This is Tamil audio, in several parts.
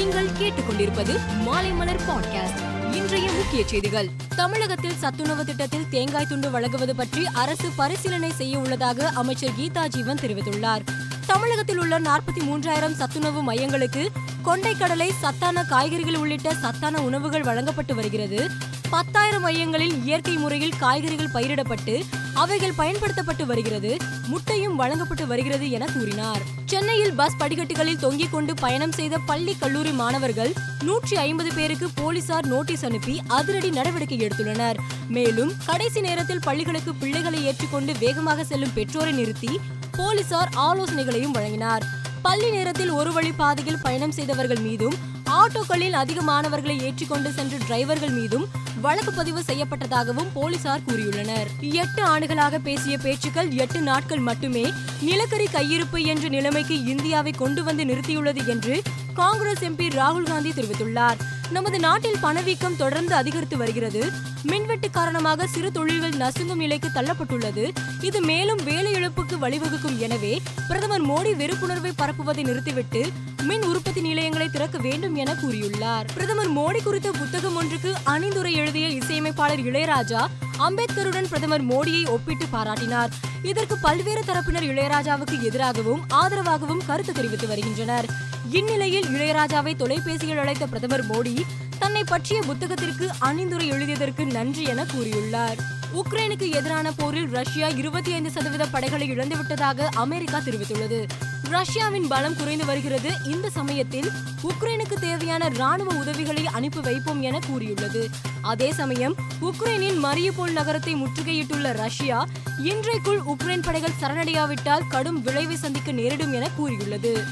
நீங்கள் கேட்டுக்கொண்டிருப்பது மாலைமலர் பாட்காஸ்ட் இன்றைய முக்கிய செய்திகள். தமிழகத்தில் சத்துணவு திட்டத்தில் தேங்காய் துண்டு வழங்குவது பற்றி அரசு பரிசீலனை செய்ய உள்ளதாக அமைச்சர் கீதா ஜீவன் தெரிவித்துள்ளார். தமிழகத்தில் உள்ள நாற்பத்தி மூன்றாயிரம் சத்துணவு மையங்களுக்கு கொண்டைக்கடலை சத்தான காய்கறிகள் உள்ளிட்ட சத்தான உணவுகள் வழங்கப்பட்டு வருகிறது. பத்தாயிரம் மையங்களில் இயற்கை முறையில் காய்கறிகள் பயிரிடப்பட்டு அவைகள் பயன்படுத்தப்பட்டு வருகிறது முட்டையும் வழங்கப்பட்டு வருகிறது என கூறினார். சென்னையில் பஸ் படிக்கட்டுகளில் தொங்கிக் கொண்டு பயணம் செய்த பள்ளி கல்லூரி மாணவர்கள் நூற்றி ஐம்பது பேருக்கு போலீசார் நோட்டீஸ் அனுப்பி அதிரடி நடவடிக்கை எடுத்துள்ளனர். மேலும் கடைசி நேரத்தில் பள்ளிகளுக்கு பிள்ளைகளை ஏற்றிக்கொண்டு வேகமாக செல்லும் பெற்றோரை நிறுத்தி போலீசார் ஆலோசனைகளையும் வழங்கினார். பள்ளி நேரத்தில் ஒரு வழி பாதையில் பயணம் செய்தவர்கள் மீதும் ஆட்டோக்களில் அதிக மாணவர்களை ஏற்றிக்கொண்டு சென்ற டிரைவர்கள் மீதும் வழக்கு பதிவு செய்யப்பட்டதாகவும் போலீசார் கூறியுள்ளனர். எட்டு ஆண்டுகளாக பேசிய பேச்சுக்கள் எட்டு நாட்கள் மட்டுமே நிலக்கரி கையிருப்பு என்ற நிலைமைக்கு இந்தியாவை கொண்டு வந்து நிறுத்தியுள்ளது என்று காங்கிரஸ் எம்பி ராகுல் காந்தி தெரிவித்துள்ளார். நமது நாட்டில் பணவீக்கம் தொடர்ந்து அதிகரித்து வருகிறது. மின்வெட்டு காரணமாக சிறு தொழில்கள் நசுங்கும் நிலைக்கு தள்ளப்பட்டுள்ளது. இது மேலும் வேலை இழப்புக்கு வழிவகுக்கும். எனவே பிரதமர் மோடி வெறுப்புணர்வை பரப்புவதை நிறுத்திவிட்டு மின் உற்பத்தி நிலையங்களை திறக்க வேண்டும் என கூறியுள்ளார். பிரதமர் மோடி குறித்த புத்தகம் ஒன்றுக்கு அணிந்துரை எழுதிய இசையமைப்பாளர் இளையராஜா அம்பேத்கருடன் பிரதமர் மோடியை ஒப்பிட்டு பாராட்டினார். இதற்கு பல்வேறு தரப்பினர் இளையராஜாவுக்கு எதிராகவும் ஆதரவாகவும் கருத்து தெரிவித்து வருகின்றனர். இந்நிலையில் இளையராஜாவை தொலைபேசியில் அழைத்த பிரதமர் மோடி தன்னை பற்றிய புத்தகத்திற்கு அணிந்துரை எழுதியதற்கு நன்றி என கூறியுள்ளார். உக்ரைனுக்கு எதிரான போரில் ரஷ்யா இருபத்தி ஐந்து சதவீத படைகளை இழந்துவிட்டதாக அமெரிக்கா தெரிவித்துள்ளது. ரஷ்யாவின் பலம் குறைந்து வருகிறது. இந்த சமயத்தில் உக்ரைனுக்கு தேவையான ராணுவ உதவிகளை அனுப்பி வைப்போம் என கூறியுள்ளது. அதே சமயம் உக்ரைனின் மரியபோல் நகரத்தை முற்றுகையிட்டுள்ள ரஷ்யா இன்றைக்குள் உக்ரைன் படைகள் சரணடையாவிட்டால் கடும் விளைவை சந்திக்க நேரிடும் என கூறியுள்ளது.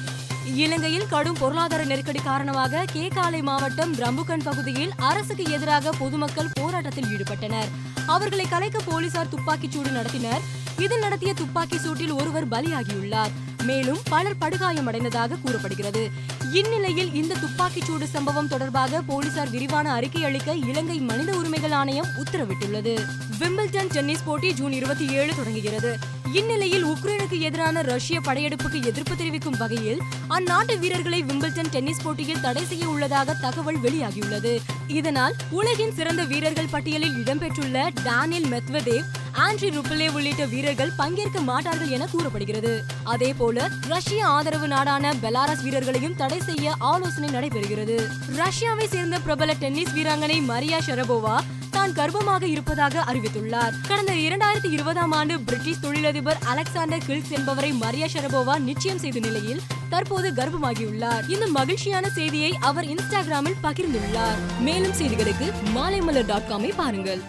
இலங்கையில் கடும் பொருளாதார நெருக்கடி காரணமாக கேகாலை மாவட்டம் பிரம்புகன் பகுதியில் அரசுக்கு எதிராக பொதுமக்கள் போராட்டத்தில் ஈடுபட்டனர். அவர்களை கலைக்க போலீசார் துப்பாக்கிச் சூடு நடத்தினர். இதில் நடத்திய துப்பாக்கி சூட்டில் ஒருவர் பலியாகியுள்ளார். மேலும் பலர் படுகாயமடைந்ததாக கூறப்படுகிறது. இந்நிலையில் இந்த துப்பாக்கிச் சூடு சம்பவம் தொடர்பாக போலீசார் விரிவான அறிக்கை அளிக்க இலங்கை மனித உரிமைகள் ஆணையம் உத்தரவிட்டுள்ளது. விம்பிள்டன் டென்னிஸ் போட்டி ஜூன் இருபத்தி ஏழு தொடங்குகிறது. இந்நிலையில் உக்ரைனுக்கு எதிரான ரஷ்ய படையெடுப்புக்கு எதிர்ப்பு தெரிவிக்கும் வகையில் அந்நாட்டு வீரர்களை விம்பிள்டன் டென்னிஸ் போட்டியில் தடை செய்ய உள்ளதாக தகவல் வெளியாகியுள்ளது. இதனால் உலகின் சிறந்த வீரர்கள் பட்டியலில் இடம்பெற்றுள்ள டேனியல் மெத்வதேவ் ஆண்ட்ரி ருப்பிலே உள்ளிட்ட வீரர்கள் பங்கேற்க மாட்டார்கள் என கூறப்படுகிறது. அதே போல ரஷ்ய ஆதரவு நாடான பெலாரஸ் வீரர்களையும் தடை செய்ய ஆலோசனை நடைபெறுகிறது. ரஷ்யாவை சேர்ந்த பிரபல டென்னிஸ் வீராங்கனை மரியா ஷரபோவா தான் கர்ப்பமாக இருப்பதாக அறிவித்துள்ளார். கடந்த இரண்டாயிரத்தி இருபதாம் ஆண்டு பிரிட்டிஷ் தொழிலதிபர் அலெக்சாண்டர் கில்ஸ் என்பவரை மரியா ஷரபோவா நிச்சயம் செய்த நிலையில் தற்போது கர்ப்பமாகியுள்ளார் இந்த மகிழ்ச்சியான செய்தியை அவர் இன்ஸ்டாகிராமில் பகிர்ந்துள்ளார். மேலும் செய்திகளுக்கு மாலைமலர் டாட் காமை பாருங்கள்.